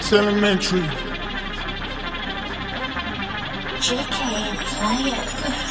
It's Elementary. JK, play it.